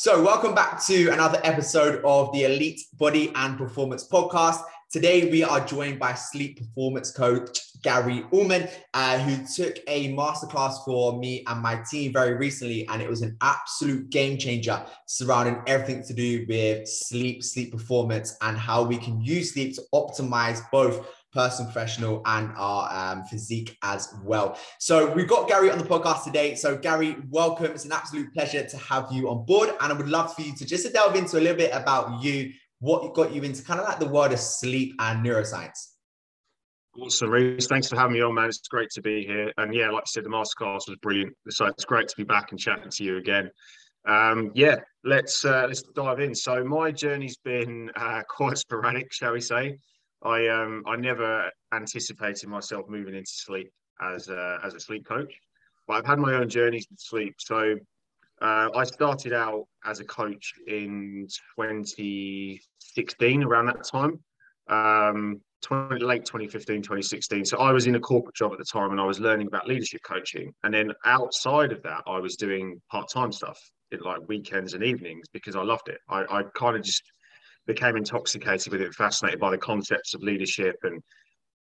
So, welcome back to another episode of the Elite Body and Performance Podcast. Today, we are joined by sleep performance coach Gary Allman, uh, who took a masterclass for me and my team very recently. And it was an absolute game changer surrounding everything to do with sleep, sleep performance, and how we can use sleep to optimize both personal, professional, and our um, physique as well. So we've got Gary on the podcast today. So Gary, welcome. It's an absolute pleasure to have you on board, and I would love for you to just delve into a little bit about you, what got you into kind of like the world of sleep and neuroscience. Awesome, Reese. Thanks for having me on, man. It's great to be here. And yeah, like I said, the masterclass was brilliant. So it's great to be back and chatting to you again. Um, yeah, let's uh, let's dive in. So my journey's been uh, quite sporadic, shall we say? I um I never anticipated myself moving into sleep as a, as a sleep coach, but I've had my own journeys with sleep. So uh, I started out as a coach in 2016, around that time, um, 20, late 2015, 2016. So I was in a corporate job at the time and I was learning about leadership coaching. And then outside of that, I was doing part time stuff, in like weekends and evenings, because I loved it. I, I kind of just became intoxicated with it, fascinated by the concepts of leadership and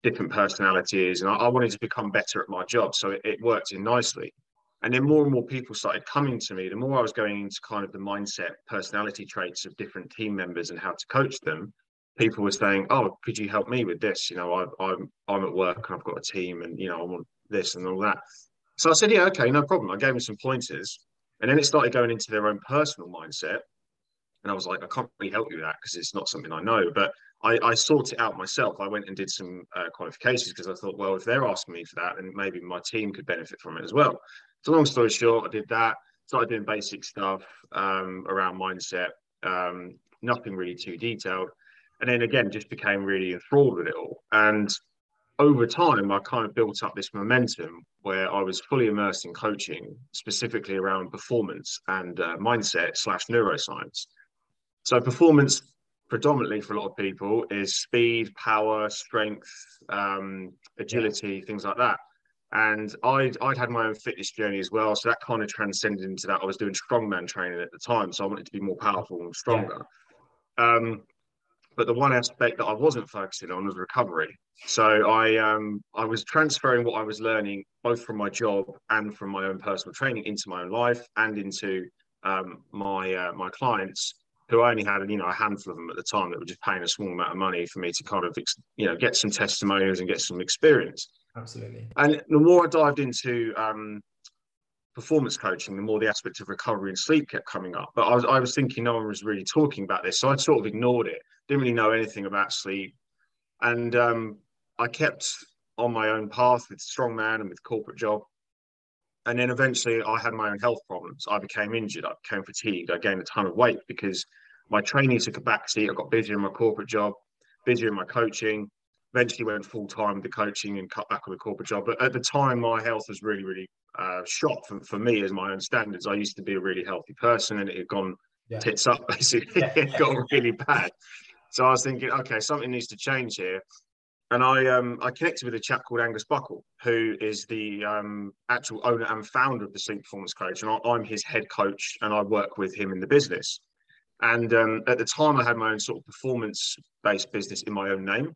different personalities. And I, I wanted to become better at my job. So it, it, worked in nicely. And then more and more people started coming to me. The more I was going into kind of the mindset, personality traits of different team members and how to coach them, people were saying, "Oh, could you help me with this? You know, I, I'm I'm at work and I've got a team, and you know, I want this and all that." So I said, "Yeah, okay, no problem." I gave them some pointers, and then it started going into their own personal mindset. And I was like, I can't really help you with that because it's not something I know. But I, I sought it out myself. I went and did some uh, qualifications because I thought, well, if they're asking me for that, then maybe my team could benefit from it as well. So long story short, I did that. Started doing basic stuff um, around mindset. Um, nothing really too detailed. And then again, just became really enthralled with it all. And over time, I kind of built up this momentum where I was fully immersed in coaching, specifically around performance and uh, mindset slash neuroscience. So performance predominantly for a lot of people is speed, power, strength, um, agility, things like that. And I'd, I'd had my own fitness journey as well. So that kind of transcended into that. I was doing strongman training at the time. So I wanted to be more powerful and stronger. Yeah. Um, but the one aspect that I wasn't focusing on was recovery. So I um, I was transferring what I was learning both from my job and from my own personal training into my own life and into um, my uh, my clients who I only had, you know, a handful of them at the time that were just paying a small amount of money for me to kind of, you know, get some testimonials and get some experience. Absolutely. And the more I dived into um, performance coaching, the more the aspect of recovery and sleep kept coming up. But I was, I was thinking no one was really talking about this, so I sort of ignored it. Didn't really know anything about sleep, and um, I kept on my own path with strongman and with corporate job. And then eventually I had my own health problems. I became injured, I became fatigued, I gained a ton of weight because my training took a backseat. I got busy in my corporate job, busy in my coaching. Eventually went full time with the coaching and cut back on the corporate job. But at the time, my health was really, really uh, shot for, for me as my own standards. I used to be a really healthy person and it had gone yeah. tits up basically. it got really bad. So I was thinking, okay, something needs to change here and I um, I connected with a chap called Angus Buckle, who is the um, actual owner and founder of the Sleep Performance Coach, and I, am his head coach, and I work with him in the business. And um, at the time, I had my own sort of performance-based business in my own name.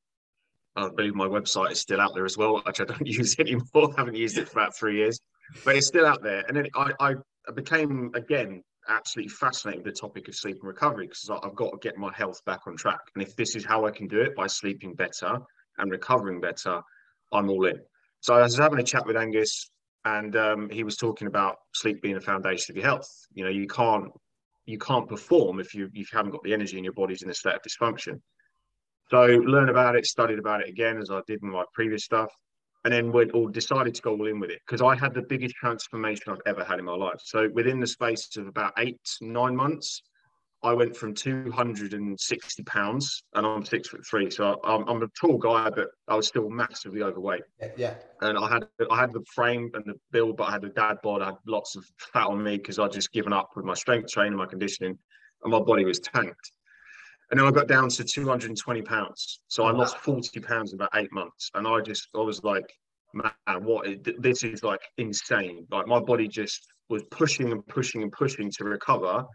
I believe my website is still out there as well, which I don't use anymore. I haven't used it for about three years, but it's still out there. And then I, I became again absolutely fascinated with the topic of sleep and recovery because I've got to get my health back on track. And if this is how I can do it by sleeping better and recovering better, I'm all in. So I was having a chat with Angus, and um, he was talking about sleep being a foundation of your health. You know, you can't you can't perform if you if you haven't got the energy in your body's in a state of dysfunction. So learn about it, studied about it again as I did in my previous stuff, and then went or decided to go all in with it because I had the biggest transformation I've ever had in my life. So within the space of about eight nine months, I went from 260 pounds, and I'm six foot three, so I'm, I'm, a tall guy, but I was still massively overweight. Yeah, yeah. And I had I had the frame and the build, but I had the dad bod. I had lots of fat on me because I'd just given up with my strength training, my conditioning, and my body was tanked. And then I got down to 220 pounds, so I lost 40 pounds in about eight months. And I just I was like, man, what? This is like insane. Like my body just was pushing and pushing and pushing to recover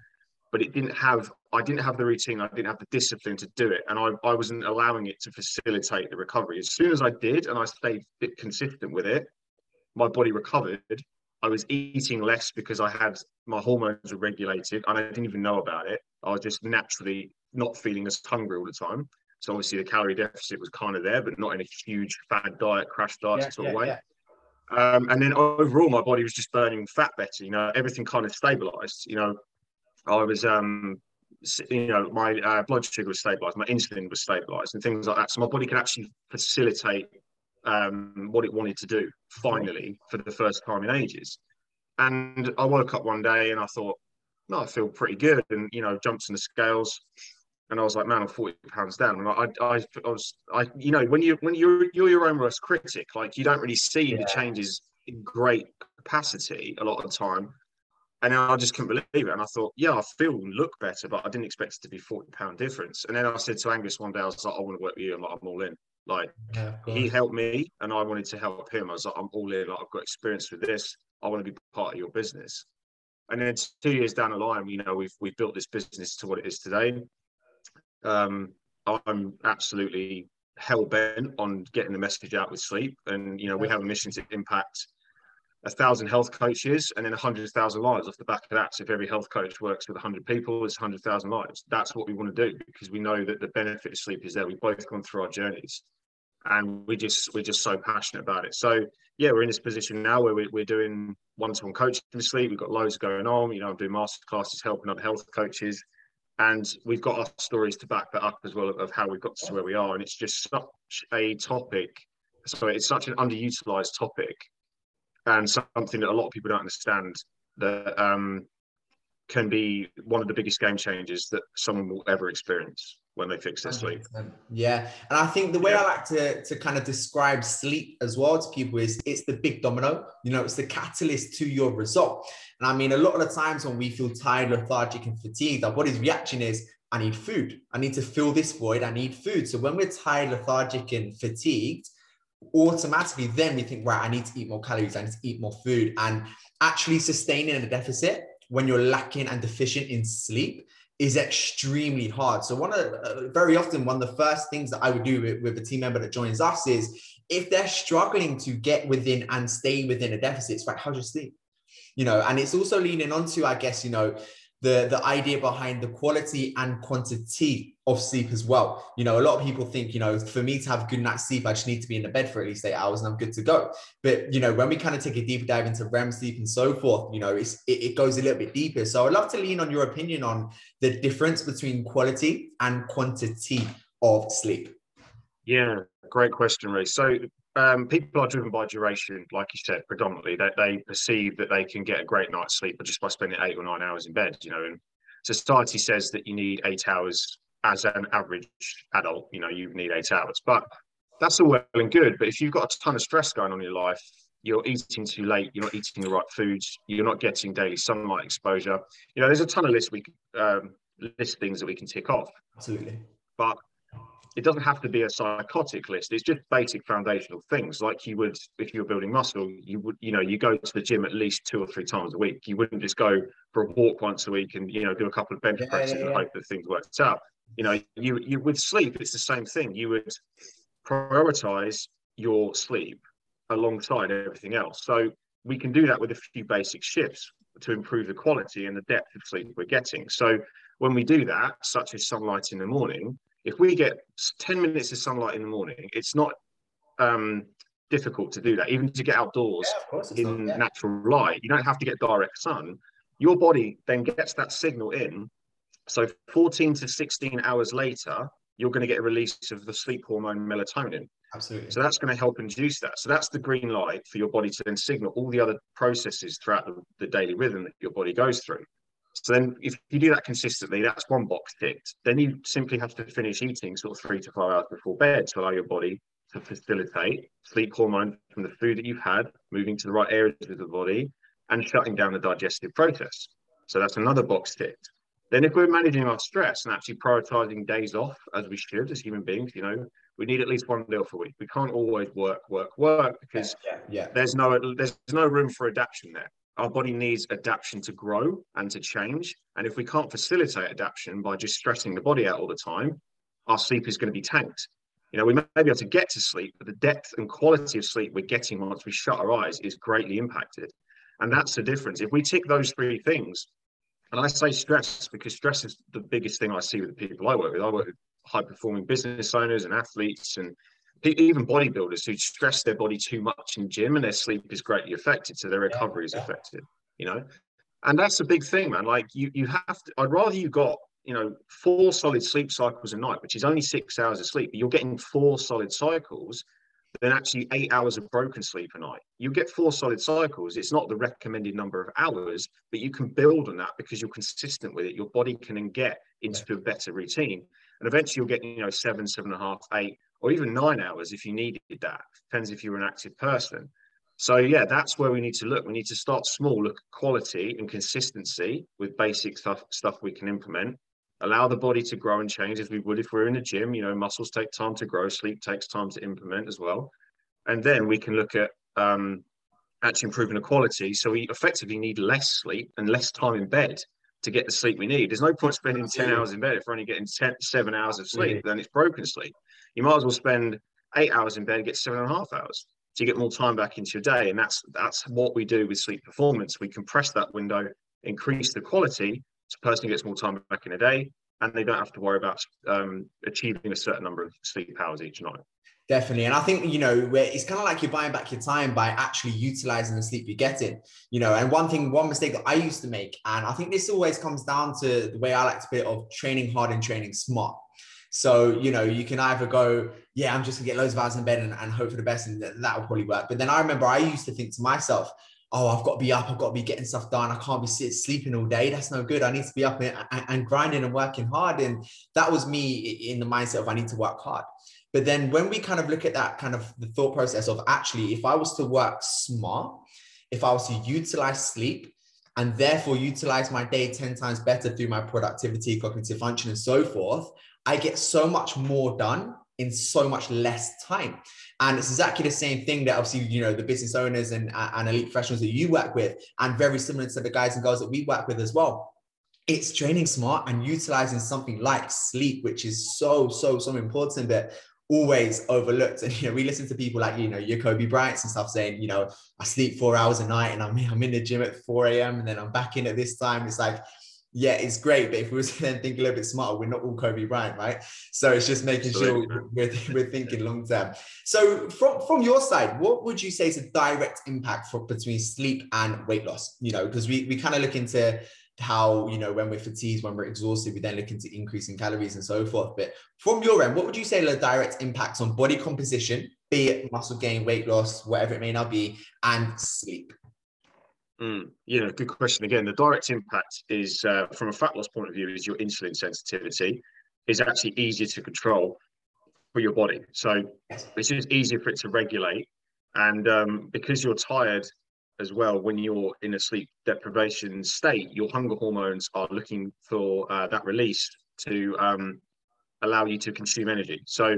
but it didn't have I didn't have the routine, I didn't have the discipline to do it, and I, I wasn't allowing it to facilitate the recovery. As soon as I did, and I stayed consistent with it, my body recovered. I was eating less because I had my hormones were regulated, and I didn't even know about it. I was just naturally not feeling as hungry all the time. So obviously the calorie deficit was kind of there, but not in a huge fad diet, crash diet yeah, sort yeah, of way. Yeah. Um, and then overall, my body was just burning fat better. You know, everything kind of stabilized. You know, I was, um, you know, my uh, blood sugar was stabilized, my insulin was stabilized, and things like that. So my body could actually facilitate um, what it wanted to do finally for the first time in ages. And I woke up one day and I thought, no, I feel pretty good. And, you know, jumps in the scales and I was like, man, I'm 40 pounds down. And I, I, I was, I, you know, when you, when you're, you're your own worst critic, like you don't really see yeah. the changes in great capacity a lot of the time. And I just couldn't believe it. And I thought, yeah, I feel and look better, but I didn't expect it to be 40 pound difference. And then I said to Angus one day, I was like, I want to work with you. I'm like, I'm all in. Like yeah, he helped me and I wanted to help him. I was like, I'm all in. Like I've got experience with this. I want to be part of your business. And then two years down the line, you know, we've we've built this business to what it is today. Um, I'm absolutely hell bent on getting the message out with sleep, and you know, we have a mission to impact a thousand health coaches and then a hundred thousand lives off the back of that. So if every health coach works with a hundred people, it's hundred thousand lives. That's what we want to do because we know that the benefit of sleep is there. We've both gone through our journeys, and we just we're just so passionate about it. So yeah, we're in this position now where we're, we're doing one-to-one coaching sleep. We've got loads going on. You know, I'm doing master classes, helping other health coaches, and we've got our stories to back that up as well of, of how we got to where we are. And it's just such a topic. So it's such an underutilized topic and something that a lot of people don't understand that um, can be one of the biggest game changers that someone will ever experience when they fix their sleep. Yeah. And I think the way yeah. I like to, to kind of describe sleep as well to people is it's the big domino, you know, it's the catalyst to your result. And I mean, a lot of the times when we feel tired, lethargic, and fatigued, our body's reaction is, I need food. I need to fill this void. I need food. So when we're tired, lethargic, and fatigued, automatically then we think, right, I need to eat more calories, I need to eat more food. And actually sustaining a deficit when you're lacking and deficient in sleep is extremely hard. So one of uh, very often one of the first things that I would do with, with a team member that joins us is if they're struggling to get within and stay within a deficit, it's like how's your sleep? You know, and it's also leaning onto, I guess, you know, the the idea behind the quality and quantity of sleep as well. You know, a lot of people think, you know, for me to have good night's sleep, I just need to be in the bed for at least eight hours and I'm good to go. But you know, when we kind of take a deeper dive into REM sleep and so forth, you know, it's it, it goes a little bit deeper. So I'd love to lean on your opinion on the difference between quality and quantity of sleep. Yeah, great question, Ray. So um, people are driven by duration, like you said, predominantly. That they, they perceive that they can get a great night's sleep just by spending eight or nine hours in bed. You know, and society says that you need eight hours as an average adult. You know, you need eight hours, but that's all well and good. But if you've got a ton of stress going on in your life, you're eating too late, you're not eating the right foods, you're not getting daily sunlight exposure. You know, there's a ton of lists we um, list things that we can tick off. Absolutely. But it doesn't have to be a psychotic list. It's just basic foundational things. Like you would if you're building muscle you would you know you go to the gym at least two or three times a week. You wouldn't just go for a walk once a week and you know do a couple of bench yeah, presses yeah, yeah. and hope that things worked out. You know you you with sleep it's the same thing. You would prioritize your sleep alongside everything else. So we can do that with a few basic shifts to improve the quality and the depth of sleep we're getting. So when we do that such as sunlight in the morning if we get 10 minutes of sunlight in the morning, it's not um, difficult to do that, even to get outdoors yeah, in not, yeah. natural light. You don't have to get direct sun. Your body then gets that signal in. So 14 to 16 hours later, you're going to get a release of the sleep hormone melatonin. Absolutely. So that's going to help induce that. So that's the green light for your body to then signal all the other processes throughout the, the daily rhythm that your body goes through. So then if you do that consistently, that's one box ticked. Then you simply have to finish eating sort of three to five hours before bed to allow your body to facilitate sleep hormone from the food that you've had, moving to the right areas of the body and shutting down the digestive process. So that's another box ticked. Then if we're managing our stress and actually prioritizing days off as we should as human beings, you know, we need at least one day off a week. We can't always work, work, work because yeah, yeah, yeah. there's no there's no room for adaptation there. Our body needs adaptation to grow and to change. And if we can't facilitate adaptation by just stressing the body out all the time, our sleep is going to be tanked. You know, we may be able to get to sleep, but the depth and quality of sleep we're getting once we shut our eyes is greatly impacted. And that's the difference. If we tick those three things, and I say stress because stress is the biggest thing I see with the people I work with. I work with high performing business owners and athletes and even bodybuilders who stress their body too much in gym and their sleep is greatly affected. So their recovery is affected, you know? And that's a big thing, man. Like you, you have to, I'd rather you got you know, four solid sleep cycles a night, which is only six hours of sleep, but you're getting four solid cycles than actually eight hours of broken sleep a night. You get four solid cycles. It's not the recommended number of hours, but you can build on that because you're consistent with it. Your body can then get into a better routine. And eventually you'll get, you know, seven, seven and a half, eight, or even nine hours if you needed that. Depends if you're an active person. So yeah, that's where we need to look. We need to start small, look at quality and consistency with basic stuff stuff we can implement allow the body to grow and change as we would if we're in a gym. You know, muscles take time to grow, sleep takes time to implement as well. And then we can look at um, actually improving the quality. So we effectively need less sleep and less time in bed to get the sleep we need. There's no point spending 10 hours in bed if we're only getting 10, seven hours of sleep, then it's broken sleep. You might as well spend eight hours in bed and get seven and a half hours. So you get more time back into your day. And that's that's what we do with sleep performance. We compress that window, increase the quality, so the person gets more time back in a day, and they don't have to worry about um, achieving a certain number of sleep hours each night. Definitely. And I think, you know, where it's kind of like you're buying back your time by actually utilizing the sleep you're getting, you know. And one thing, one mistake that I used to make, and I think this always comes down to the way I like to put it of training hard and training smart. So, you know, you can either go, yeah, I'm just gonna get loads of hours in bed and, and hope for the best, and that will probably work. But then I remember I used to think to myself, oh, I've got to be up, I've got to be getting stuff done. I can't be sleeping all day. That's no good. I need to be up and, and, grinding and working hard. And that was me in the mindset of I need to work hard. But then when we kind of look at that kind of the thought process of actually, if I was to work smart, if I was to utilize sleep and therefore utilize my day 10 times better through my productivity, cognitive function, and so forth, I get so much more done in so much less time. And it's exactly the same thing that obviously, you know, the business owners and, uh, and elite professionals that you work with, and very similar to the guys and girls that we work with as well. It's training smart and utilizing something like sleep, which is so, so, so important that always overlooked. And you know, we listen to people like you know your Kobe Bryant's and stuff saying, you know, I sleep four hours a night and I'm I'm in the gym at 4 a.m. and then I'm back in at this time. It's like yeah, it's great. But if we were to then think a little bit smarter, we're not all Kobe Bryant, right? So it's just making Absolutely. sure we're, we're thinking long term. So from, from your side, what would you say is a direct impact for between sleep and weight loss? You know, because we, we kind of look into how, you know, when we're fatigued, when we're exhausted, we then look into increasing calories and so forth. But from your end, what would you say are the direct impacts on body composition, be it muscle gain, weight loss, whatever it may not be, and sleep? Mm, you know, good question again. The direct impact is, uh, from a fat loss point of view, is your insulin sensitivity is actually easier to control for your body. So it's just easier for it to regulate. And um, because you're tired as well, when you're in a sleep deprivation state, your hunger hormones are looking for uh, that release to um, allow you to consume energy. So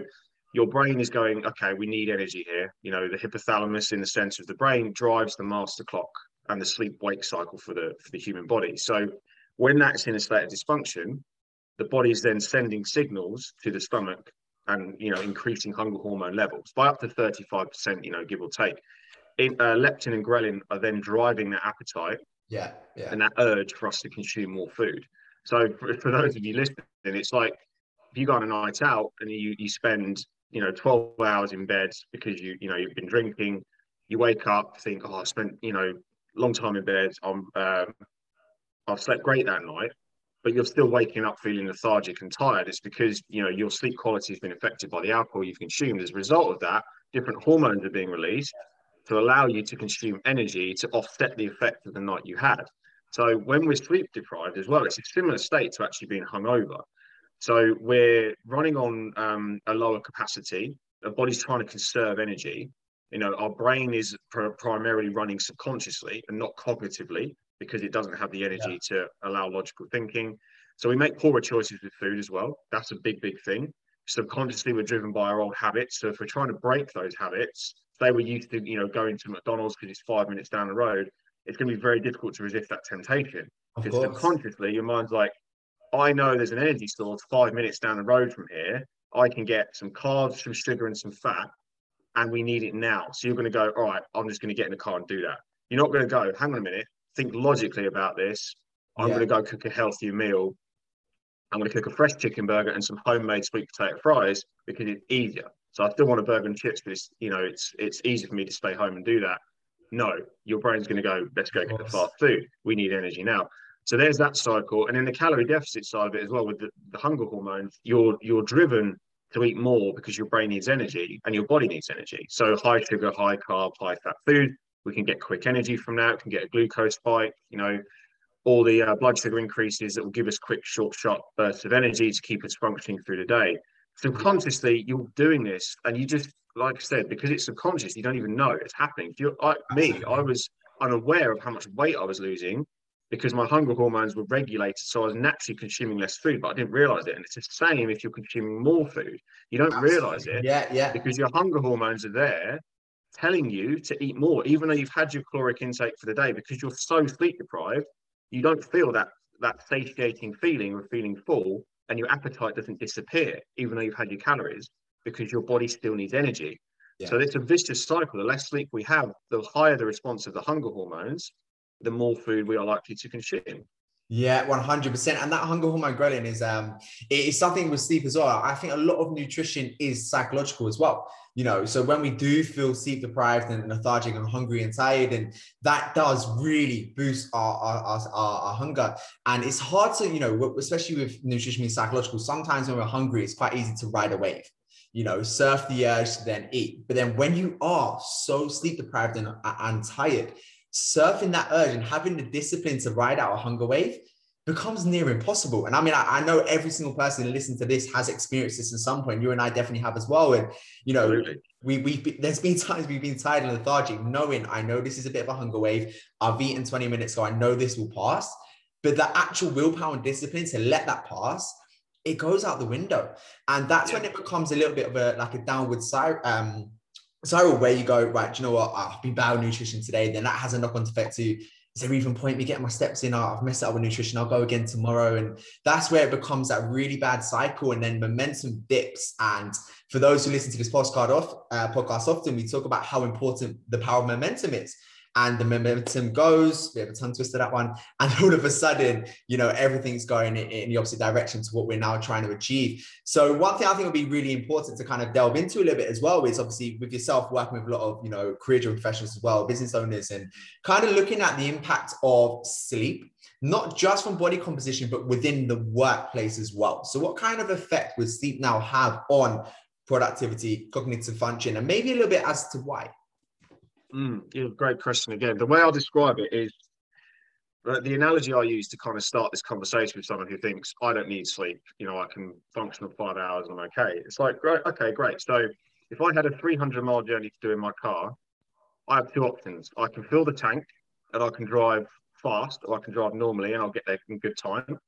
your brain is going, okay, we need energy here. You know, the hypothalamus in the center of the brain drives the master clock and the sleep wake cycle for the for the human body. So when that's in a state of dysfunction, the body is then sending signals to the stomach and you know increasing hunger hormone levels by up to 35%, you know, give or take. In, uh, leptin and ghrelin are then driving that appetite yeah, yeah. and that urge for us to consume more food. So for, for those of you listening, it's like if you go on a night out and you you spend you know 12 hours in bed because you you know you've been drinking, you wake up think oh I spent you know long time in bed. I'm um, I've slept great that night, but you're still waking up feeling lethargic and tired. It's because you know your sleep quality has been affected by the alcohol you've consumed. As a result of that, different hormones are being released to allow you to consume energy to offset the effect of the night you had. So when we're sleep deprived as well, it's a similar state to actually being hungover. So we're running on um, a lower capacity. The body's trying to conserve energy, you know our brain is pr- primarily running subconsciously and not cognitively because it doesn't have the energy yeah. to allow logical thinking so we make poorer choices with food as well that's a big big thing subconsciously we're driven by our old habits so if we're trying to break those habits say we're used to you know going to mcdonald's because it's five minutes down the road it's going to be very difficult to resist that temptation. Because subconsciously, your mind's like, I know there's an energy store five minutes down the road from here. I can get some carbs, some sugar, and some fat, and we need it now. So you're going to go, all right, I'm just going to get in the car and do that. You're not going to go, hang on a minute, think logically about this. I'm Yeah. going to go cook a healthier meal. I'm going to cook a fresh chicken burger and some homemade sweet potato fries because it's easier. So I still want a burger and chips, but it's you know it's it's easy for me to stay home and do that. No, your brain's going to go, let's go get the fast food. We need energy now. So there's that cycle, and then the calorie deficit side of it as well with the, the hunger hormones. You're you're driven to eat more because your brain needs energy and your body needs energy. So high sugar, high carb, high fat food. We can get quick energy from that. We can get a glucose spike. You know, all the uh, blood sugar increases that will give us quick, short, sharp bursts of energy to keep us functioning through the day. Subconsciously, you're doing this, and you just, like I said, because it's subconscious, you don't even know it's happening. If you're like me, I was unaware of how much weight I was losing because my hunger hormones were regulated, so I was naturally consuming less food, but I didn't realize it. And it's the same if you're consuming more food, you don't realize it Yeah, yeah. because your hunger hormones are there telling you to eat more, even though you've had your caloric intake for the day, because you're so sleep deprived, you don't feel that that satiating feeling of feeling full, and your appetite doesn't disappear, even though you've had your calories, because your body still needs energy. So it's a vicious cycle. The less sleep we have, the higher the response of the hunger hormones, the more food we are likely to consume. Yeah, one hundred percent. And that hunger hormone ghrelin is um, it is something with sleep as well. I think a lot of nutrition is psychological as well. You know, so when we do feel sleep deprived and lethargic and hungry and tired, and that does really boost our our, our, our hunger. And it's hard to, you know, especially with nutrition being psychological. Sometimes when we're hungry, it's quite easy to ride a wave. You know, surf the urge then eat. But then when you are so sleep deprived and, and tired, surfing that urge and having the discipline to ride out a hunger wave becomes near impossible. And I mean, I, I know every single person listening to this has experienced this at some point. You and I definitely have as well. And you know, Absolutely. we we there's been times we've been tired and lethargic, knowing I know this is a bit of a hunger wave. I've eaten 20 minutes, so I know this will pass. But the actual willpower and discipline to let that pass, it goes out the window. And that's when it becomes a little bit of a like a downward side um spiral where you go, right, do you know what? I've been bad with nutrition today. Then that has a knock-on effect to is there even point me getting my steps in? Oh, I've messed up with nutrition. I'll go again tomorrow. And that's where it becomes that really bad cycle. And then momentum dips. And for those who listen to this podcast off uh, podcast often, we talk about how important the power of momentum is. And the momentum goes, we have a tongue twister that one. And all of a sudden, you know, everything's going in, in the opposite direction to what we're now trying to achieve. So one thing I think would be really important to kind of delve into a little bit as well is obviously with yourself working with a lot of, you know, career professionals as well, business owners, and kind of looking at the impact of sleep, not just from body composition, but within the workplace as well. So what kind of effect would sleep now have on productivity, cognitive function, and maybe a little bit as to why? Mm, great question again. The way I'll describe it is uh, the analogy I use to kind of start this conversation with someone who thinks I don't need sleep. You know, I can function on five hours. And I'm okay. It's like great. Okay, great. So if I had a 300 mile journey to do in my car, I have two options. I can fill the tank and I can drive fast, or I can drive normally and I'll get there in good time,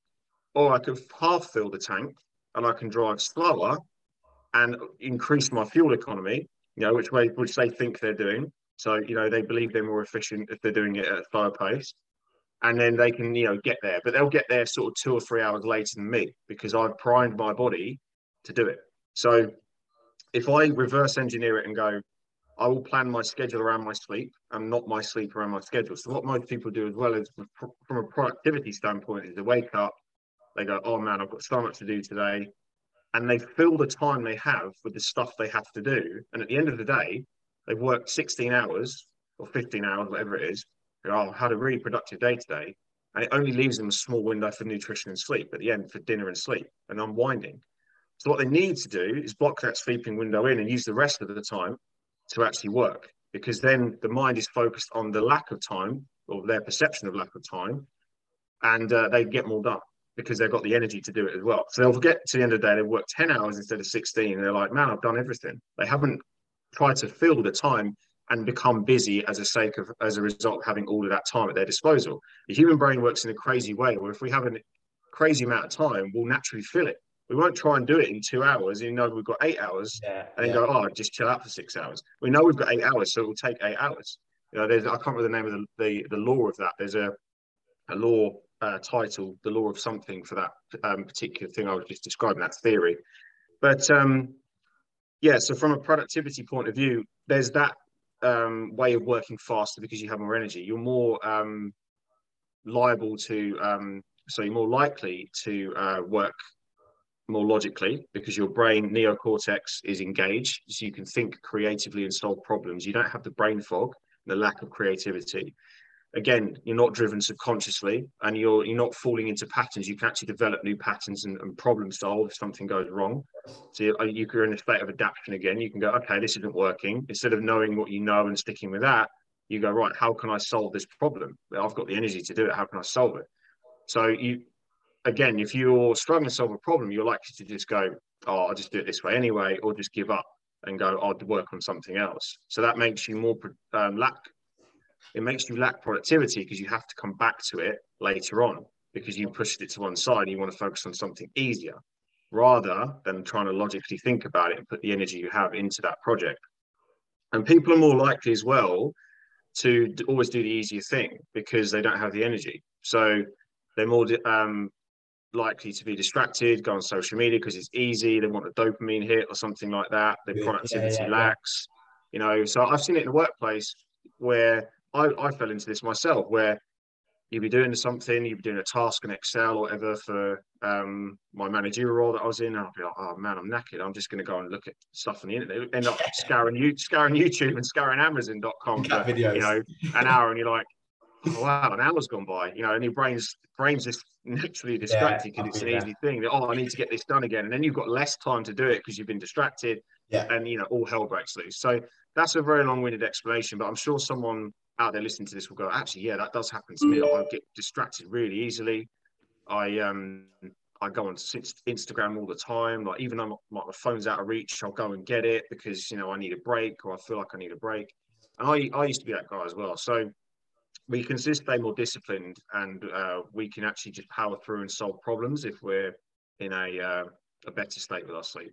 or I can half fill the tank and I can drive slower and increase my fuel economy. You know, which way which they think they're doing. So, you know, they believe they're more efficient if they're doing it at a slower pace. And then they can, you know, get there. But they'll get there sort of two or three hours later than me because I've primed my body to do it. So if I reverse engineer it and go, I will plan my schedule around my sleep and not my sleep around my schedule. So what most people do as well is from a productivity standpoint is they wake up, they go, oh man, I've got so much to do today. And they fill the time they have with the stuff they have to do. And at the end of the day, they've worked 16 hours or 15 hours, whatever it is. Oh, had a really productive day today. And it only leaves them a small window for nutrition and sleep at the end for dinner and sleep and unwinding. So what they need to do is block that sleeping window in and use the rest of the time to actually work because then the mind is focused on the lack of time or their perception of lack of time and uh, they get more done because they've got the energy to do it as well. So they'll get to the end of the day, they've worked 10 hours instead of 16. And they're like, man, I've done everything. They haven't tried to fill the time and become busy as a sake of as a result of having all of that time at their disposal. The human brain works in a crazy way where if we have a crazy amount of time, we'll naturally fill it. We won't try and do it in two hours. You know, we've got eight hours Yeah. and then yeah. go, oh, just chill out for six hours. We know we've got eight hours, so it will take eight hours. You know, there's I can't remember the name of the the, the law of that. There's a a law uh, title, the law of something for that um, particular thing I was just describing, that theory. But um, yeah, so from a productivity point of view, there's that um, way of working faster because you have more energy. You're more um, liable to, um, so you're more likely to uh, work more logically because your brain neocortex is engaged, so you can think creatively and solve problems. You don't have the brain fog, the lack of creativity again, you're not driven subconsciously and you're you're not falling into patterns. You can actually develop new patterns and, and problem solve if something goes wrong. So you, you, are in a state of adaptation again. You can go, okay, this isn't working. Instead of knowing what you know and sticking with that, you go, right, how can I solve this problem? I've got the energy to do it. How can I solve it? So you again, if you're struggling to solve a problem, you're likely to just go, oh, I'll just do it this way anyway, or just give up and go, I'll work on something else. So that makes you more um, lack it makes you lack productivity because you have to come back to it later on because you pushed it to one side and you want to focus on something easier rather than trying to logically think about it and put the energy you have into that project. And people are more likely as well to always do the easier thing because they don't have the energy. So they're more um, likely to be distracted, go on social media because it's easy. They want a dopamine hit or something like that. Their productivity yeah, yeah, lacks. You know, so I've seen it in the workplace where I, I fell into this myself where you'd be doing something, you'd be doing a task in Excel or whatever for um, my managerial role that I was in, and I'd be like, oh man, I'm knackered. I'm just going to go and look at stuff on the internet. End up scouring, you, scouring YouTube and scouring Amazon.com for videos. you know an hour, and you're like, oh, wow, an hour's gone by. You know, and your brain's brain's just naturally distracted because yeah, it's an easy thing. Oh, I need to get this done again, and then you've got less time to do it because you've been distracted. Yeah. and you know all hell breaks loose. So that's a very long-winded explanation, but I'm sure someone out there listening to this will go, actually, yeah, that does happen to me. Like, I get distracted really easily. I um I go on Instagram all the time. Like even though my, my phone's out of reach, I'll go and get it because you know I need a break or I feel like I need a break. And I I used to be that guy as well. So we can just stay more disciplined and uh, we can actually just power through and solve problems if we're in a uh, a better state with our sleep.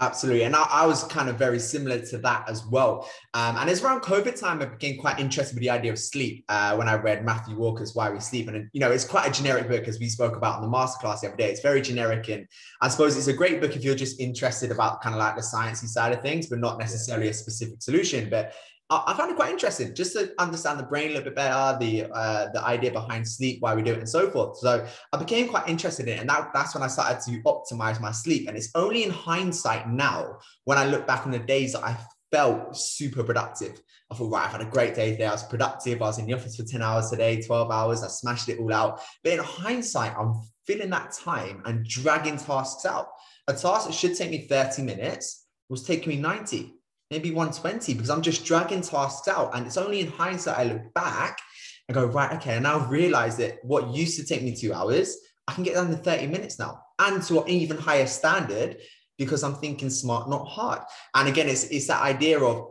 Absolutely. And I, I, was kind of very similar to that as well. Um, and it's around COVID time, I became quite interested with the idea of sleep uh, when I read Matthew Walker's Why We Sleep. And, you know, it's quite a generic book, as we spoke about in the masterclass the other day. It's very generic. And I suppose it's a great book if you're just interested about kind of like the sciencey side of things, but not necessarily a specific solution. But I found it quite interesting just to understand the brain a little bit better, the uh, the idea behind sleep, why we do it, and so forth. So I became quite interested in it, and that, that's when I started to optimize my sleep. And it's only in hindsight now when I look back on the days that I felt super productive. I thought, right, I've had a great day today. I was productive. I was in the office for 10 hours today, 12 hours. I smashed it all out. But in hindsight, I'm filling that time and dragging tasks out. A task that should take me 30 minutes was taking me 90 maybe 120 because I'm just dragging tasks out. And it's only in hindsight I look back and go, right, okay, and now realize that what used to take me two hours, I can get done in 30 minutes now and to an even higher standard because I'm thinking smart, not hard. And again, it's, it's that idea of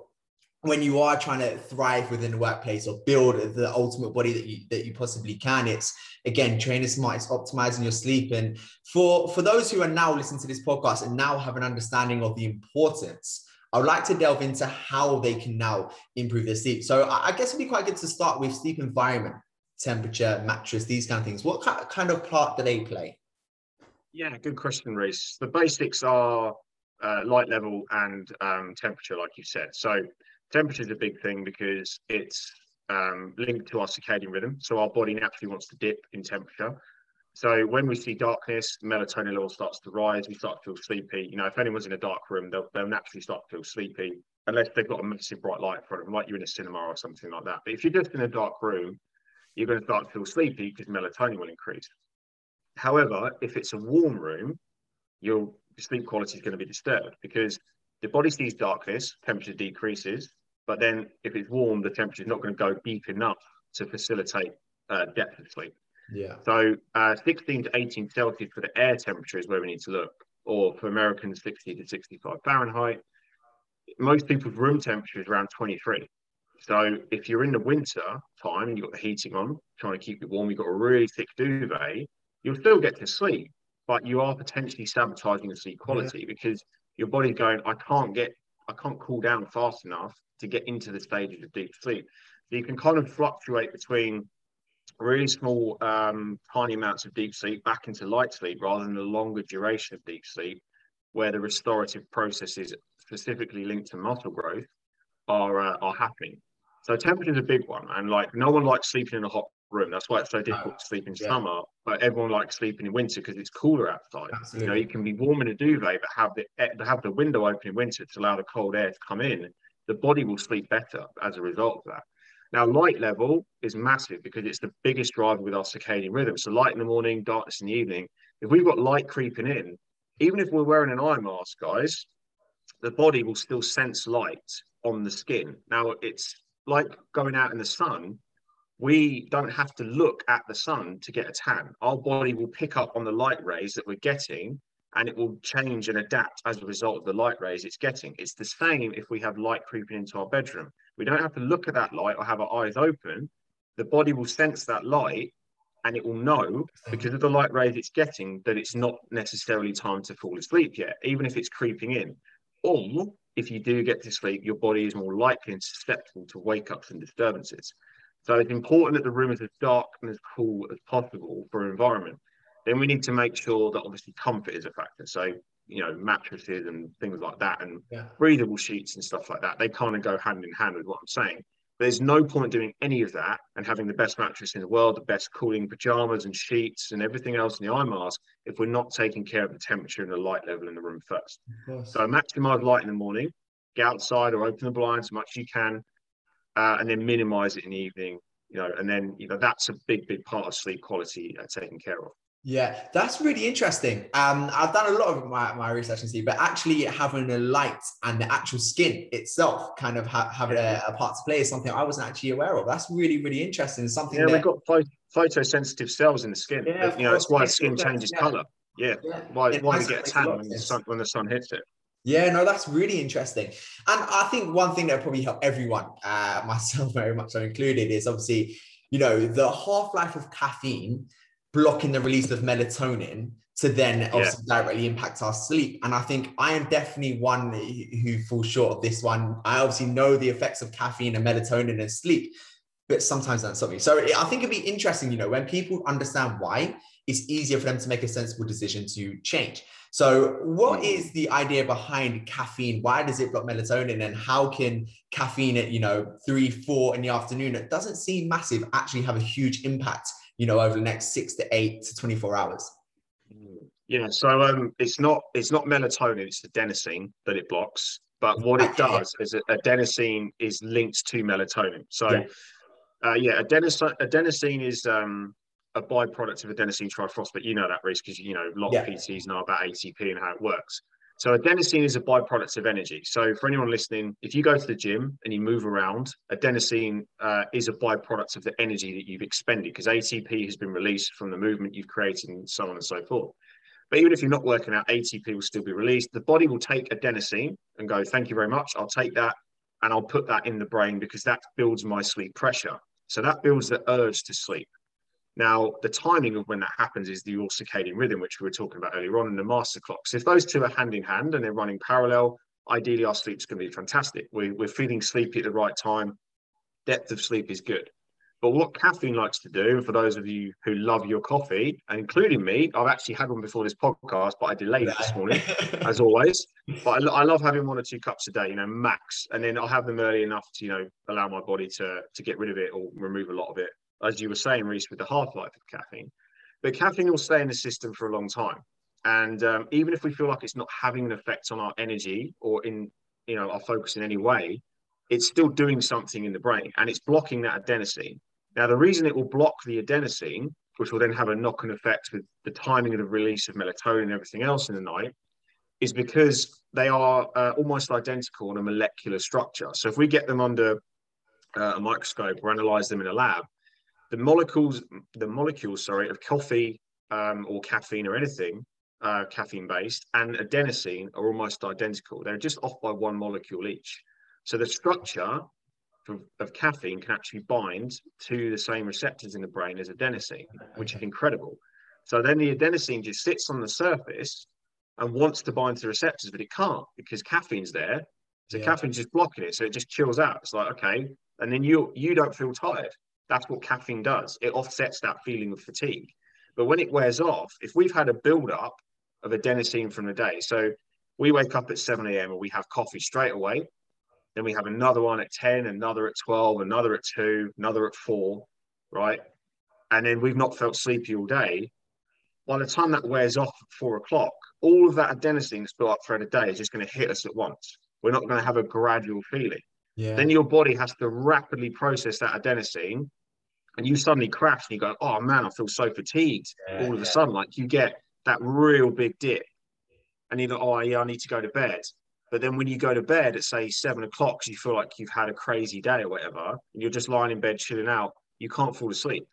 when you are trying to thrive within the workplace or build the ultimate body that you that you possibly can it's again training smart it's optimizing your sleep and for for those who are now listening to this podcast and now have an understanding of the importance I would like to delve into how they can now improve their sleep. So I guess it'd be quite good to start with sleep environment, temperature, mattress, these kind of things. What kind of part do they play? Yeah, good question, Reese. The basics are uh, light level and um, temperature, like you said. So temperature is a big thing because it's um, linked to our circadian rhythm. So our body naturally wants to dip in temperature. So when we see darkness, melatonin level starts to rise. We start to feel sleepy. You know, if anyone's in a dark room, they'll, they'll naturally start to feel sleepy unless they've got a massive bright light in front of them, like you're in a cinema or something like that. But if you're just in a dark room, you're going to start to feel sleepy because melatonin will increase. However, if it's a warm room, your sleep quality is going to be disturbed because the body sees darkness, temperature decreases, but then if it's warm, the temperature is not going to go deep enough to facilitate uh, depth of sleep. Yeah. So uh, 16 to 18 Celsius for the air temperature is where we need to look, or for Americans, 60 to 65 Fahrenheit. Most people's room temperature is around 23. So if you're in the winter time and you've got the heating on, trying to keep it warm, you've got a really thick duvet, you'll still get to sleep, but you are potentially sabotaging the sleep quality yeah. because your body's going, I can't get, I can't cool down fast enough to get into the stages of deep sleep. So you can kind of fluctuate between really small, um, tiny amounts of deep sleep back into light sleep rather than the longer duration of deep sleep, where the restorative processes specifically linked to muscle growth are uh, are happening. So temperature is a big one, and like no one likes sleeping in a hot room. That's why it's so difficult to sleep in yeah. summer. But everyone likes sleeping in winter because it's cooler outside. Absolutely. You know, you can be warm in a duvet, but have the have the window open in winter to allow the cold air to come in. The body will sleep better as a result of that. Now, light level is massive because it's the biggest driver with our circadian rhythm. So, light in the morning, darkness in the evening. If we've got light creeping in, even if we're wearing an eye mask, guys, the body will still sense light on the skin. Now, it's like going out in the sun. We don't have to look at the sun to get a tan. Our body will pick up on the light rays that we're getting and it will change and adapt as a result of the light rays it's getting. It's the same if we have light creeping into our bedroom. We don't have to look at that light or have our eyes open. The body will sense that light and it will know because of the light rays it's getting that it's not necessarily time to fall asleep yet, even if it's creeping in. Or if you do get to sleep, your body is more likely and susceptible to wake ups and disturbances. So it's important that the room is as dark and as cool as possible for an environment. Then we need to make sure that obviously comfort is a factor. So, you know, mattresses and things like that and yeah. breathable sheets and stuff like that, they kind of go hand in hand with what I'm saying. There's no point doing any of that and having the best mattress in the world, the best cooling pajamas and sheets and everything else in the eye mask if we're not taking care of the temperature and the light level in the room first. So maximize light in the morning, get outside or open the blinds as much as you can, uh, and then minimize it in the evening. You know, and then you know that's a big, big part of sleep quality uh, taken care of. Yeah, that's really interesting. Um, I've done a lot of my, my research and see, but actually having a light and the actual skin itself kind of ha- having a, a, part to play is something I wasn't actually aware of. That's really, really interesting. Something yeah, that... we've got photosensitive cells in the skin. Yeah, you know, it's why skin changes yeah. color. Yeah, yeah. why, why we get a tan when the sun when the sun hits it. Yeah, no, that's really interesting. And I think one thing that probably help everyone, uh, myself very much so included, is obviously, you know, the half life of caffeine blocking the release of melatonin to then obviously yeah. directly impact our sleep. And I think I am definitely one who falls short of this one. I obviously know the effects of caffeine and melatonin and sleep, but sometimes that's something. So I think it'd be interesting, you know, when people understand why, it's easier for them to make a sensible decision to change. So, what mm-hmm. is the idea behind caffeine? Why does it block melatonin, and how can caffeine at you know three, four in the afternoon? It doesn't seem massive. Actually, have a huge impact you know, over the next six to eight to 24 hours? Yeah, so um, it's not it's not melatonin, it's adenosine that it blocks. But what it does is adenosine is linked to melatonin. So yeah, uh, yeah adenosine, adenosine is um, a byproduct of adenosine triphosphate. You know that, Reese, because you know a lot yeah. of PTs know about ATP and how it works. So adenosine is a byproduct of energy. So for anyone listening, if you go to the gym and you move around, adenosine uh, is a byproduct of the energy that you've expended because ATP has been released from the movement you've created and so on and so forth. But even if you're not working out, ATP will still be released. The body will take adenosine and go, thank you very much. I'll take that and I'll put that in the brain because that builds my sleep pressure. So that builds the urge to sleep. Now, the timing of when that happens is the your circadian rhythm, which we were talking about earlier on in the master clocks. If those two are hand in hand and they're running parallel, ideally our sleep's going to be fantastic. We, we're feeling sleepy at the right time. Depth of sleep is good. But what caffeine likes to do, and for those of you who love your coffee, including me, I've actually had one before this podcast, but I delayed it this morning, as always. But I, I, love having one or two cups a day, you know, max, and then I'll have them early enough to, you know, allow my body to to get rid of it or remove a lot of it as you were saying, Reese, with the half life of caffeine. But caffeine will stay in the system for a long time. And um, even if we feel like it's not having an effect on our energy or in you know our focus in any way, it's still doing something in the brain and it's blocking that adenosine. Now, the reason it will block the adenosine, which will then have a knock-on effect with the timing of the release of melatonin and everything else in the night, is because they are uh, almost identical in a molecular structure. So if we get them under uh, a microscope or analyze them in a lab, the molecules, the molecules, sorry, of coffee um, or caffeine or anything uh, caffeine based and adenosine are almost identical. They're just off by one molecule each. So the structure of, of, caffeine can actually bind to the same receptors in the brain as adenosine, which is incredible. So then the adenosine just sits on the surface and wants to bind to the receptors, but it can't because caffeine's there. So yeah. caffeine's just blocking it. So it just chills out. It's like, okay, and then you you don't feel tired. That's what caffeine does. It offsets that feeling of fatigue. But when it wears off, if we've had a build up of adenosine from the day, so we wake up at 7 a.m. and we have coffee straight away, then we have another one at 10, another at 12, another at 2, another at 4, right? And then we've not felt sleepy all day. By the time that wears off at 4 o'clock, all of that adenosine that's built up throughout the day is just going to hit us at once. We're not going to have a gradual feeling. Yeah. Then your body has to rapidly process that adenosine, and you suddenly crash and you go, "Oh man, I feel so fatigued." Yeah, all of yeah. a sudden, like you get that real big dip, and you go, "Oh yeah, I need to go to bed." But then when you go to bed at say seven o'clock, you feel like you've had a crazy day or whatever, and you're just lying in bed chilling out, you can't fall asleep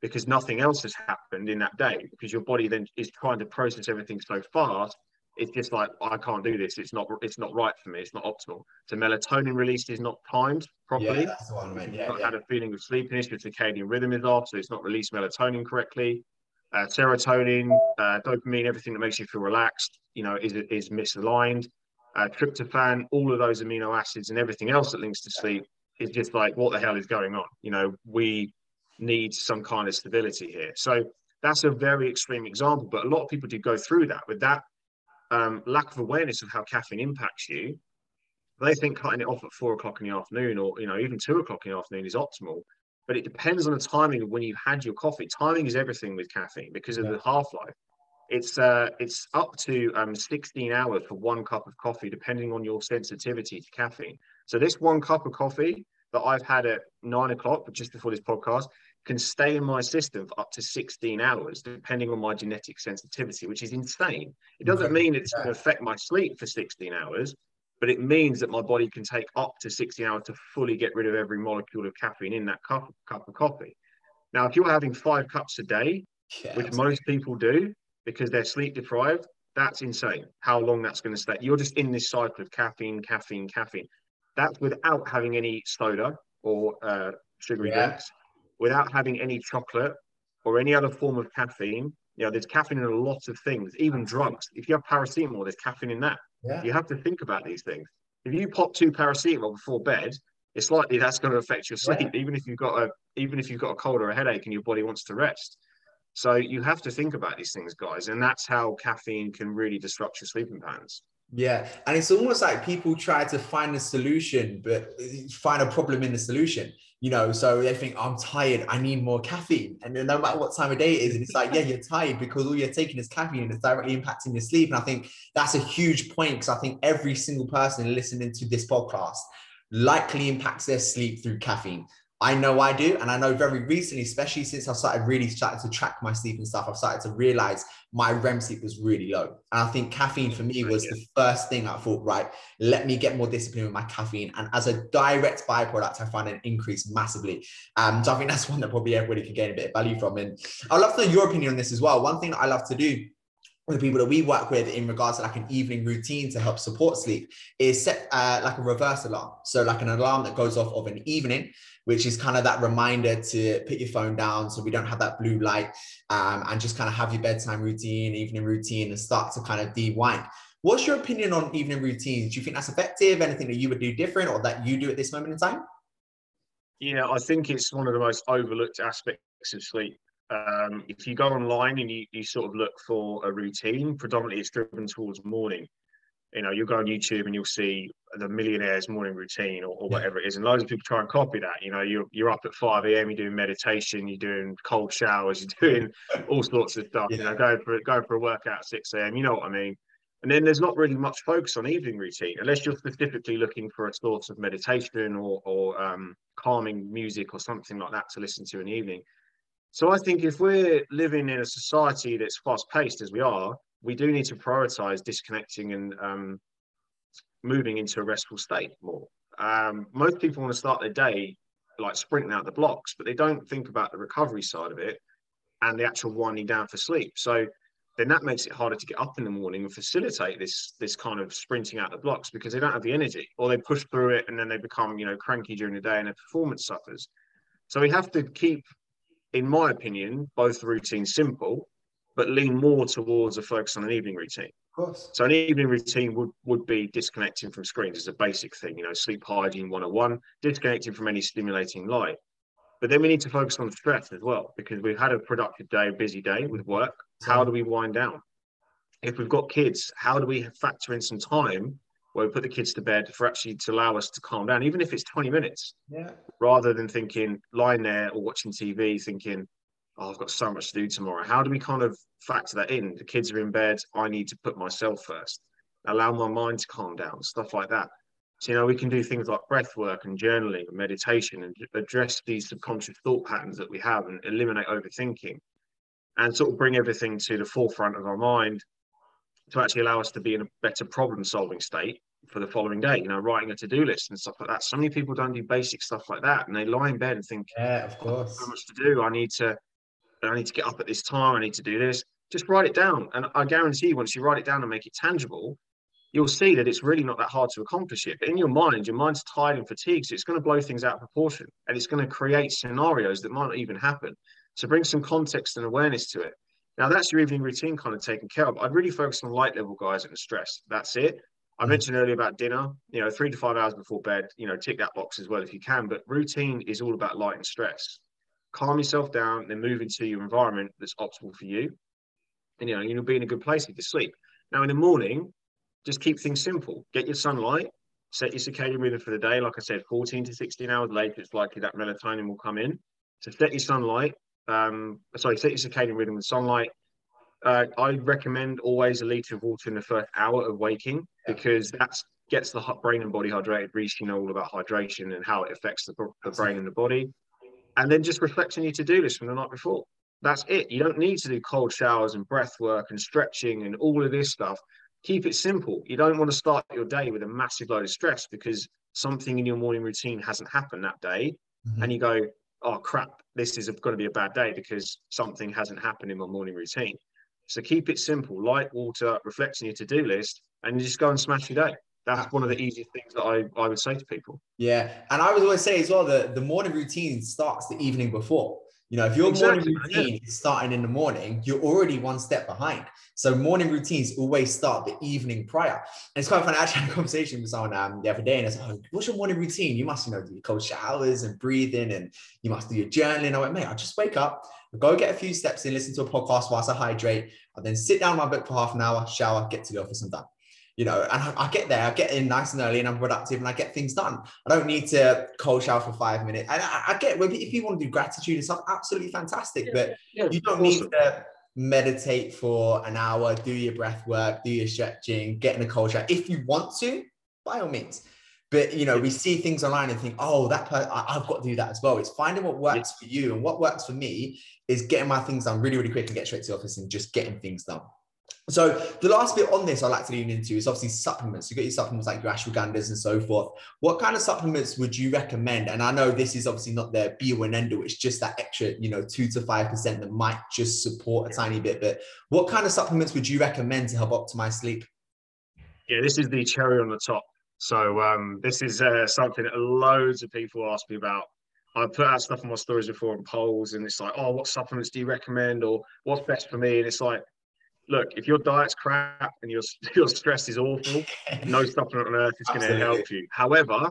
because nothing else has happened in that day because your body then is trying to process everything so fast it's just like I can't do this. It's not it's not right for me. It's not optimal. So melatonin release is not timed properly. Yeah, that's the one, man. Yeah, not yeah. had a feeling of sleepiness. Your circadian rhythm is off, so it's not released melatonin correctly. Uh, serotonin, uh, dopamine, everything that makes you feel relaxed, you know, is is misaligned. Uh, tryptophan, all of those amino acids and everything else that links to sleep is just like what the hell is going on? You know, we need some kind of stability here. So that's a very extreme example, but a lot of people do go through that. With that um, lack of awareness of how caffeine impacts you, they think cutting it off at four o'clock in the afternoon or you know even two o'clock in the afternoon is optimal. But it depends on the timing of when you've had your coffee. Timing is everything with caffeine because of yeah. the half life. It's uh, it's up to um, 16 hours for one cup of coffee, depending on your sensitivity to caffeine. So this one cup of coffee that I've had at nine o'clock, but just before this podcast, can stay in my system for up to 16 hours, depending on my genetic sensitivity, which is insane. It doesn't mean it's going to affect my sleep for 16 hours, but it means that my body can take up to 16 hours to fully get rid of every molecule of caffeine in that cup, cup of coffee. Now, if you're having five cups a day, yeah, which most people do because they're sleep deprived, that's insane how long that's going to stay. You're just in this cycle of caffeine, caffeine, caffeine. That's without having any soda or uh, sugary yeah. drinks without having any chocolate or any other form of caffeine. You know, there's caffeine in a lot of things, even drugs. If you have paracetamol, there's caffeine in that. Yeah. You have to think about these things. If you pop two paracetamol before bed, it's likely that's going to affect your sleep, yeah. even if you've got a even if you've got a cold or a headache and your body wants to rest. So you have to think about these things, guys, and that's how caffeine can really disrupt your sleeping patterns. Yeah, and it's almost like people try to find a solution, but find a problem in the solution. You know, so they think I'm tired, I need more caffeine, and then no matter what time of day it is, and it's like, yeah, you're tired because all you're taking is caffeine, and it's directly impacting your sleep. And I think that's a huge point because I think every single person listening to this podcast likely impacts their sleep through caffeine. I know I do. And I know very recently, especially since I started really starting to track my sleep and stuff, I've started to realize my REM sleep was really low. And I think caffeine for me was the first thing I thought, right, let me get more discipline with my caffeine. And as a direct byproduct, I find an increase massively. Um, so I think that's one that probably everybody can gain a bit of value from. And I'd love to know your opinion on this as well. One thing that I love to do with the people that we work with in regards to like an evening routine to help support sleep is set uh, like a reverse alarm. So like an alarm that goes off of an evening, which is kind of that reminder to put your phone down so we don't have that blue light um, and just kind of have your bedtime routine, evening routine and start to kind of de-wind. What's your opinion on evening routines? Do you think that's effective? Anything that you would do different or that you do at this moment in time? Yeah, I think it's one of the most overlooked aspects of sleep um, if you go online and you, you sort of look for a routine, predominantly it's driven towards morning. You know, you'll go on YouTube and you'll see the millionaire's morning routine or, or whatever it is, and loads of people try and copy that. You know, you're you're up at five a.m. You're doing meditation, you're doing cold showers, you're doing all sorts of stuff. Yeah. You know, going for going for a workout at six a.m. You know what I mean? And then there's not really much focus on evening routine unless you're specifically looking for a source of meditation or, or um, calming music or something like that to listen to in the evening. So I think if we're living in a society that's fast paced as we are, we do need to prioritize disconnecting and um, moving into a restful state more. Um, most people want to start their day like sprinting out the blocks, but they don't think about the recovery side of it and the actual winding down for sleep. So then that makes it harder to get up in the morning and facilitate this this kind of sprinting out the blocks because they don't have the energy or they push through it and then they become you know cranky during the day and their performance suffers. So we have to keep in my opinion, both routines simple, but lean more towards a focus on an evening routine. Of course. So an evening routine would would be disconnecting from screens as a basic thing, you know, sleep hygiene 101, disconnecting from any stimulating light. But then we need to focus on stress as well, because we've had a productive day, busy day with work. How do we wind down? If we've got kids, how do we factor in some time where we put the kids to bed for actually to allow us to calm down, even if it's 20 minutes, Yeah. rather than thinking lying there or watching TV, thinking, oh, I've got so much to do tomorrow. How do we kind of factor that in? The kids are in bed. I need to put myself first, allow my mind to calm down, stuff like that. So, you know, we can do things like breath work and journaling and meditation and address these subconscious thought patterns that we have and eliminate overthinking and sort of bring everything to the forefront of our mind to actually allow us to be in a better problem solving state for the following day, you know, writing a to do list and stuff like that. So many people don't do basic stuff like that and they lie in bed and think, Yeah, of course. so much to do. I need to, I need to get up at this time. I need to do this. Just write it down, and I guarantee once you write it down and make it tangible, you'll see that it's really not that hard to accomplish it. But in your mind, your mind's tired and fatigued, so it's going to blow things out of proportion, and it's going to create scenarios that might not even happen. So bring some context and awareness to it. Now that's your evening routine kind of taken care of. I'd really focus on light level guys and stress. That's it. I mm. mentioned earlier about dinner, you know, three to five hours before bed, you know, tick that box as well if you can. But routine is all about light and stress. Calm yourself down, then move into your environment that's optimal for you. And, you know, you'll be in a good place with your sleep. Now, in the morning, just keep things simple. Get your sunlight, set your circadian rhythm for the day. Like I said, 14 to 16 hours later, it's likely that melatonin will come in. So set your sunlight, um, sorry, set your circadian rhythm with sunlight. Uh, I recommend always a litre of water in the first hour of waking because that gets the brain and body hydrated. Reese, you know all about hydration and how it affects the, the brain and the body. And then just reflect on your to-do list from the night before. That's it. You don't need to do cold showers and breath work and stretching and all of this stuff. Keep it simple. You don't want to start your day with a massive load of stress because something in your morning routine hasn't happened that day. Mhm. And you go, oh crap, this is going to be a bad day because something hasn't happened in my morning routine. So keep it simple, light water, reflect on your to-do list, and you just go and smash your day. That's one of the easiest things that I, I would say to people. Yeah, and I would always say as well that the morning routine starts the evening before. You know, if your Exactly, morning routine is starting in the morning, you're already one step behind. So morning routines always start the evening prior. And it's quite funny. I actually had a conversation with someone um, the other day, and I said, "Oh, what's your morning routine? You must, you know, do your cold showers and breathing, and you must do your journaling." I went, "Mate, I just wake up, go get a few steps in, listen to a podcast whilst I hydrate, and then sit down in my book for half an hour, shower, get to the office, I'm done." You know, and I, I, get there, I get in nice and early and I'm productive and I get things done. I don't need to cold shower for five minutes. And I, I get if you want to do gratitude and stuff, absolutely fantastic. Yeah, but yeah, you don't awesome. need to meditate for an hour, do your breath work, do your stretching, get in a cold shower. If you want to, by all means. But you know, we see things online and think, oh, that per- I, have got to do that as well. It's finding what works yeah. for you, and what works for me is getting my things done really, really quick and get straight to the office and just getting things done. So the last bit on this I'd like to lean into is obviously supplements. You've got your supplements like your ashwagandhas and so forth. What kind of supplements would you recommend? And I know this is obviously not the be all and end all. It's just that extra, you know, two to five percent that might just support a tiny bit. But what kind of supplements would you recommend to help optimize sleep? Yeah, this is the cherry on the top. So um, this is uh, something that loads of people ask me about. I put out stuff on my stories before and polls, and it's like, oh, what supplements do you recommend, or what's best for me? And it's like, look, if your diet's crap and your your stress is awful, no supplement on earth is going to help you. However,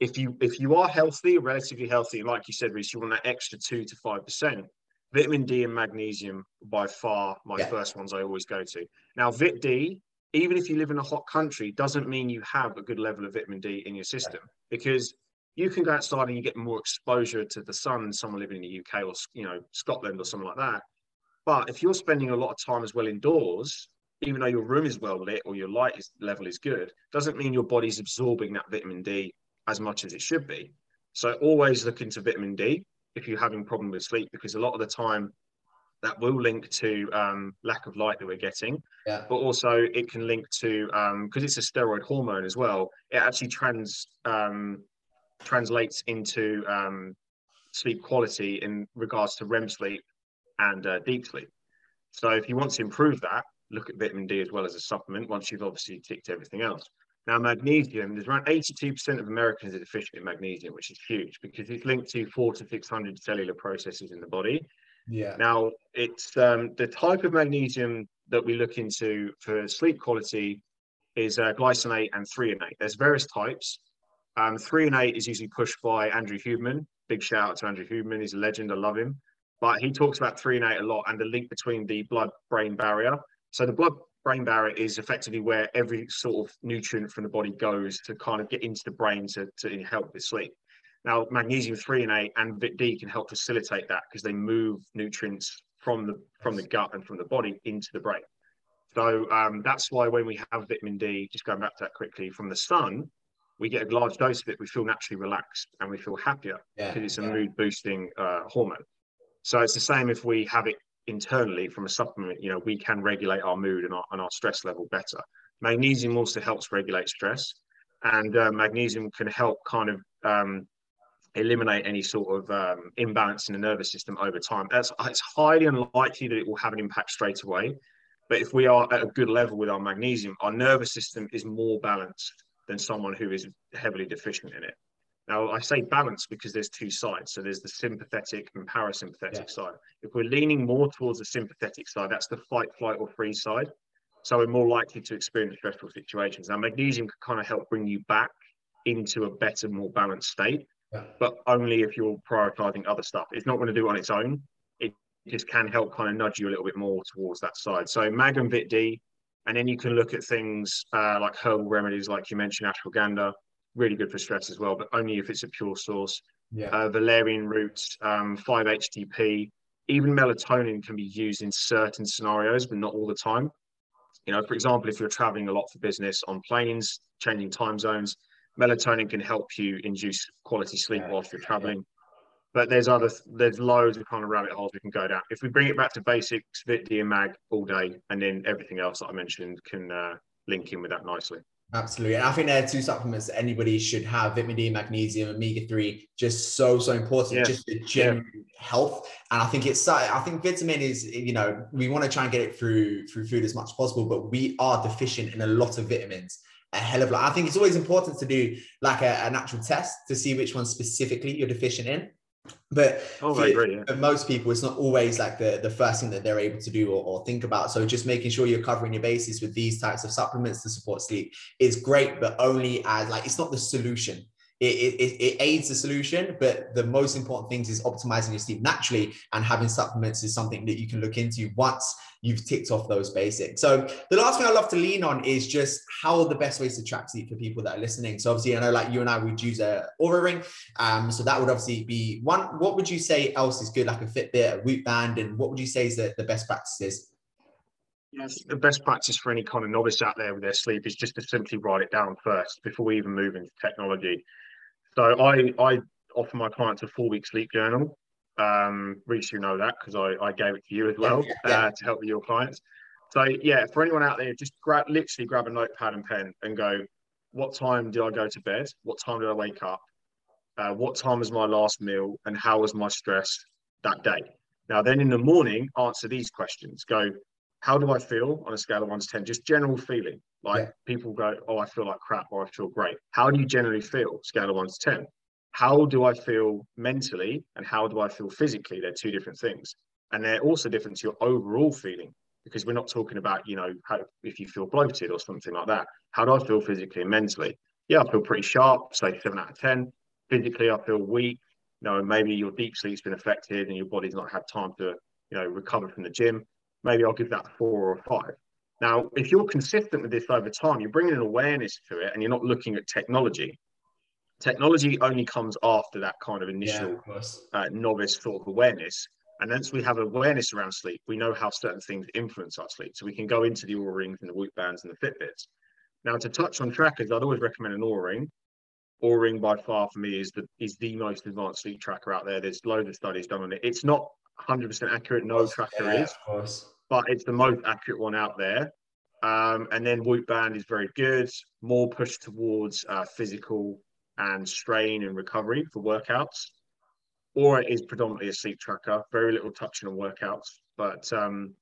if you if you are healthy, relatively healthy, and like you said, Reese, you want that extra two to five percent. Vitamin D and magnesium by far my yeah. first ones I always go to. Now, Vit D, even if you live in a hot country, doesn't mean you have a good level of vitamin D in your system because you can go outside and you get more exposure to the sun than someone living in the UK or you know Scotland or something like that. But if you're spending a lot of time as well indoors, even though your room is well lit or your light is, level is good, doesn't mean your body's absorbing that vitamin D as much as it should be. So always look into vitamin D if you're having problem with sleep, because a lot of the time that will link to um, lack of light that we're getting, yeah. but also it can link to because um, it's a steroid hormone as well. It actually trans um, translates into um, sleep quality in regards to REM sleep and uh, deep sleep. So if you want to improve that, look at vitamin D as well as a supplement once you've obviously ticked everything else. Now, magnesium, there's around 82% of Americans are deficient in magnesium, which is huge because it's linked to four to 600 cellular processes in the body. Yeah. Now, it's um, the type of magnesium that we look into for sleep quality is uh, glycinate and threonate. There's various types. Um, threonate is usually pushed by Andrew Huberman. Big shout out to Andrew Huberman. He's a legend. I love him. But he talks about threonate a lot and the link between the blood-brain barrier. So the blood-brain barrier is effectively where every sort of nutrient from the body goes to kind of get into the brain to, to help with sleep. Now, magnesium threonate and eight and Vit D can help facilitate that because they move nutrients from the from the gut and from the body into the brain. So um, that's why when we have vitamin D, just going back to that quickly, from the sun, we get a large dose of it. We feel naturally relaxed and we feel happier Yeah, because it's a yeah. mood boosting uh, hormone. So it's the same if we have it internally from a supplement. You know, we can regulate our mood and our, and our stress level better. Magnesium also helps regulate stress, and uh, magnesium can help kind of um, eliminate any sort of um, imbalance in the nervous system over time. That's, it's highly unlikely that it will have an impact straight away. But if we are at a good level with our magnesium, our nervous system is more balanced than someone who is heavily deficient in it. Now, I say balance because there's two sides. So there's the sympathetic and parasympathetic Yeah. side. If we're leaning more towards the sympathetic side, that's the fight, flight, or freeze side. So we're more likely to experience stressful situations. Now, magnesium can kind of help bring you back into a better, more balanced state Yeah. but only if you're prioritizing other stuff. It's not going to do it on its own. It just can help kind of nudge you a little bit more towards that side. So Mag and Vit D, and then you can look at things uh, like herbal remedies, like you mentioned, ashwagandha, really good for stress as well, but only if it's a pure source. Yeah. Uh, valerian roots, um, 5-HTP, even melatonin can be used in certain scenarios, but not all the time. You know, for example, if you're traveling a lot for business on planes, changing time zones, melatonin can help you induce quality sleep Yeah, whilst you're traveling. But there's other, there's loads of kind of rabbit holes we can go down. If we bring it back to basics, Vit D and Mag all day, and then everything else that I mentioned can uh, link in with that nicely. Absolutely. And I think there are two supplements that anybody should have vitamin D, magnesium, omega 3, just so, so important, Yeah. just the general health. And I think it's, I think vitamin is, you know, we want to try and get it through, through food as much as possible, but we are deficient in a lot of vitamins. A hell of a lot. I think it's always important to do like a, a natural test to see which one specifically you're deficient in. But Oh, for- agree. Yeah. for most people, it's not always like the, the first thing that they're able to do or, or think about. So just making sure you're covering your bases with these types of supplements to support sleep is great, but only as like it's not the solution. It, it, it- aids the solution, but the most important things is optimizing your sleep naturally and having supplements is something that you can look into once you've ticked off those basics. So the last thing I love to lean on is just how the best ways to track sleep for people that are listening. So obviously I know like you and I would use a Oura ring. Um, so that would obviously be one. What would you say else is good, like a Fitbit, a Whoop band, and what would you say is the, the best practices? Yes. The best practice for any kind of novice out there with their sleep is just to simply write it down first before we even move into technology. So I I offer my clients a four week sleep journal. Um, Reese, you know that because I, I gave it to you as well. Uh, to help your clients. So yeah, for anyone out there, just grab literally grab a notepad and pen and go. What time did I go to bed? What time did I wake up? Uh, what time was my last meal? And how was my stress that day? Now then, in the morning, answer these questions. Go, how do I feel on a scale of one to 10? Just general feeling. Like Yeah. people go, oh, I feel like crap or I feel great. How do you generally feel? Scale of one to 10. How do I feel mentally and how do I feel physically? They're two different things. And they're also different to your overall feeling because we're not talking about, you know, how, if you feel bloated or something like that. How do I feel physically and mentally? Yeah, I feel pretty sharp, say seven out of 10. Physically, I feel weak. You know, maybe your deep sleep's been affected and your body's not had time to, you know, recover from the gym maybe I'll give that a four or a five. Now, if you're consistent with this over time, you're bringing an awareness to it and you're not looking at technology. Technology only comes after that kind of initial of uh, novice sort of awareness. And once we have awareness around sleep, we know how certain things influence our sleep. So we can go into the Oura rings and the Whoop bands and the Fitbits. Now, to touch on trackers, I'd always recommend an Oura ring. Oura ring by far for me is the is the most advanced sleep tracker out there. There's loads of studies done on it. It's not 100% accurate. No tracker Yeah, is Of course. But it's the most accurate one out there. Um, and then Whoop Band is very good, more pushed towards uh, physical and strain and recovery for workouts. Or it is predominantly a sleep tracker, very little touching on workouts. But um,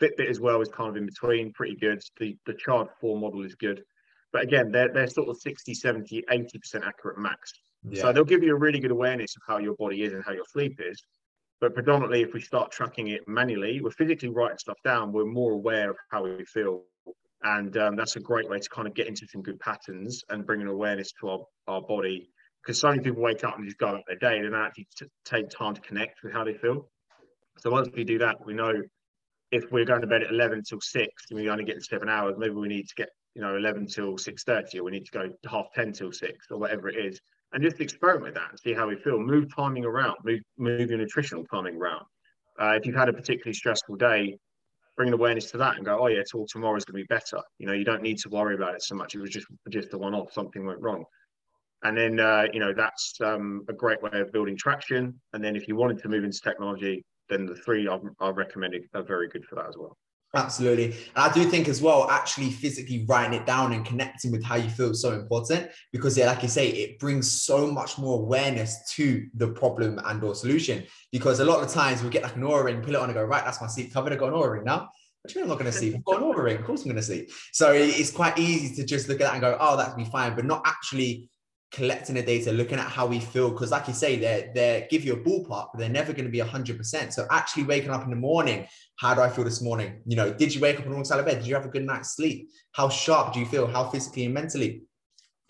Fitbit as well is kind of in between, pretty good. The the Charge 4 model is good. But again, they're, they're sort of 60, 70, 80% accurate max. Yeah. So they'll give you a really good awareness of how your body is and how your sleep is. But predominantly, if we start tracking it manually, we're physically writing stuff down. We're more aware of how we feel, and um, that's a great way to kind of get into some good patterns and bring an awareness to our, our body. Because so many people wake up and just go about their day, they don't actually t- take time to connect with how they feel. So once we do that, we know if we're going to bed at 11 till 6 and we only get seven hours, maybe we need to get, you know, 11 till 6.30 or we need to go half 10 till 6 or whatever it is. And just experiment with that and see how we feel. Move timing around, move, move your nutritional timing around. Uh, if you've had a particularly stressful day, bring an awareness to that and go, oh yeah, till tomorrow's going to be better. You know, you don't need to worry about it so much. It was just just a one-off. Something went wrong, and then uh, you know that's um, a great way of building traction. And then if you wanted to move into technology, then the three I've, I've recommended are very good for that as well. Absolutely. And I do think as well, actually physically writing it down and connecting with how you feel is so important because, yeah, like you say, it brings so much more awareness to the problem and or solution. Because a lot of times we get like an Oura ring, pull it on and go, right, that's my sleep covered. I got an Oura ring now. But you I'm not going to sleep. I've got an Oura ring. Of course I'm going to sleep. So it's quite easy to just look at that and go, oh, that'd be fine, but not actually collecting the data, looking at how we feel. Because, like you say, they they give you a ballpark, but they're never going to be hundred percent. So, actually waking up in the morning, how do I feel this morning? You know, did you wake up on the wrong side of bed? Did you have a good night's sleep? How sharp do you feel? How physically and mentally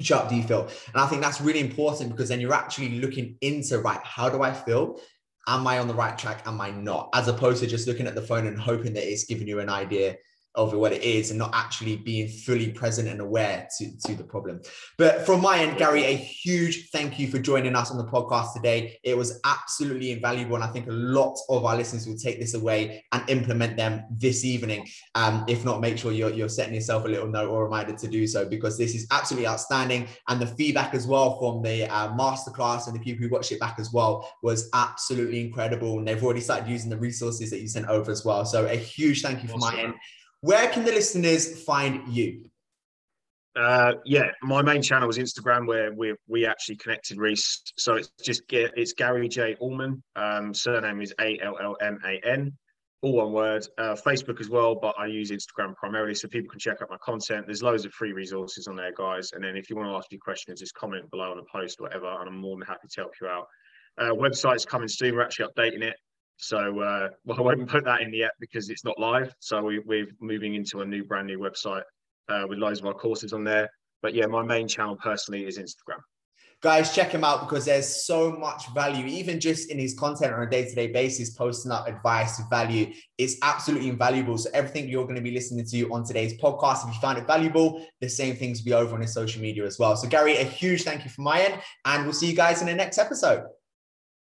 sharp do you feel? And I think that's really important because then you're actually looking into right. How do I feel? Am I on the right track? Am I not? As opposed to just looking at the phone and hoping that it's giving you an idea of what it is and not actually being fully present and aware to, to the problem. But from my end, Gary, a huge thank you for joining us on the podcast today. It was absolutely invaluable. And I think a lot of our listeners will take this away and implement them this evening. Um, if not, make sure you're, you're setting yourself a little note or reminder to do so because this is absolutely outstanding. And the feedback as well from the uh, masterclass and the people who watched it back as well was absolutely incredible. And they've already started using the resources that you sent over as well. So a huge thank you from awesome. my end. Where can the listeners find you? Uh, yeah, my main channel is Instagram where we we actually connected Reese. So it's just it's Gary J Allman. Um, surname is A L L M A N, all one word. Uh, Facebook as well, but I use Instagram primarily so people can check out my content. There's loads of free resources on there, guys. And then if you want to ask me questions, just comment below on a post or whatever, and I'm more than happy to help you out. Uh, website's coming soon. We're actually updating it. So uh, well, I won't put that in yet because it's not live. So we, we're moving into a new brand new website uh, with loads of our courses on there. But yeah, my main channel personally is Instagram. Guys, check him out because there's so much value, even just in his content on a day to day basis, posting up advice, value. It's absolutely invaluable. So, everything you're going to be listening to on today's podcast, if you found it valuable, the same things will be over on his social media as well. So, Gary, a huge thank you from my end, and we'll see you guys in the next episode.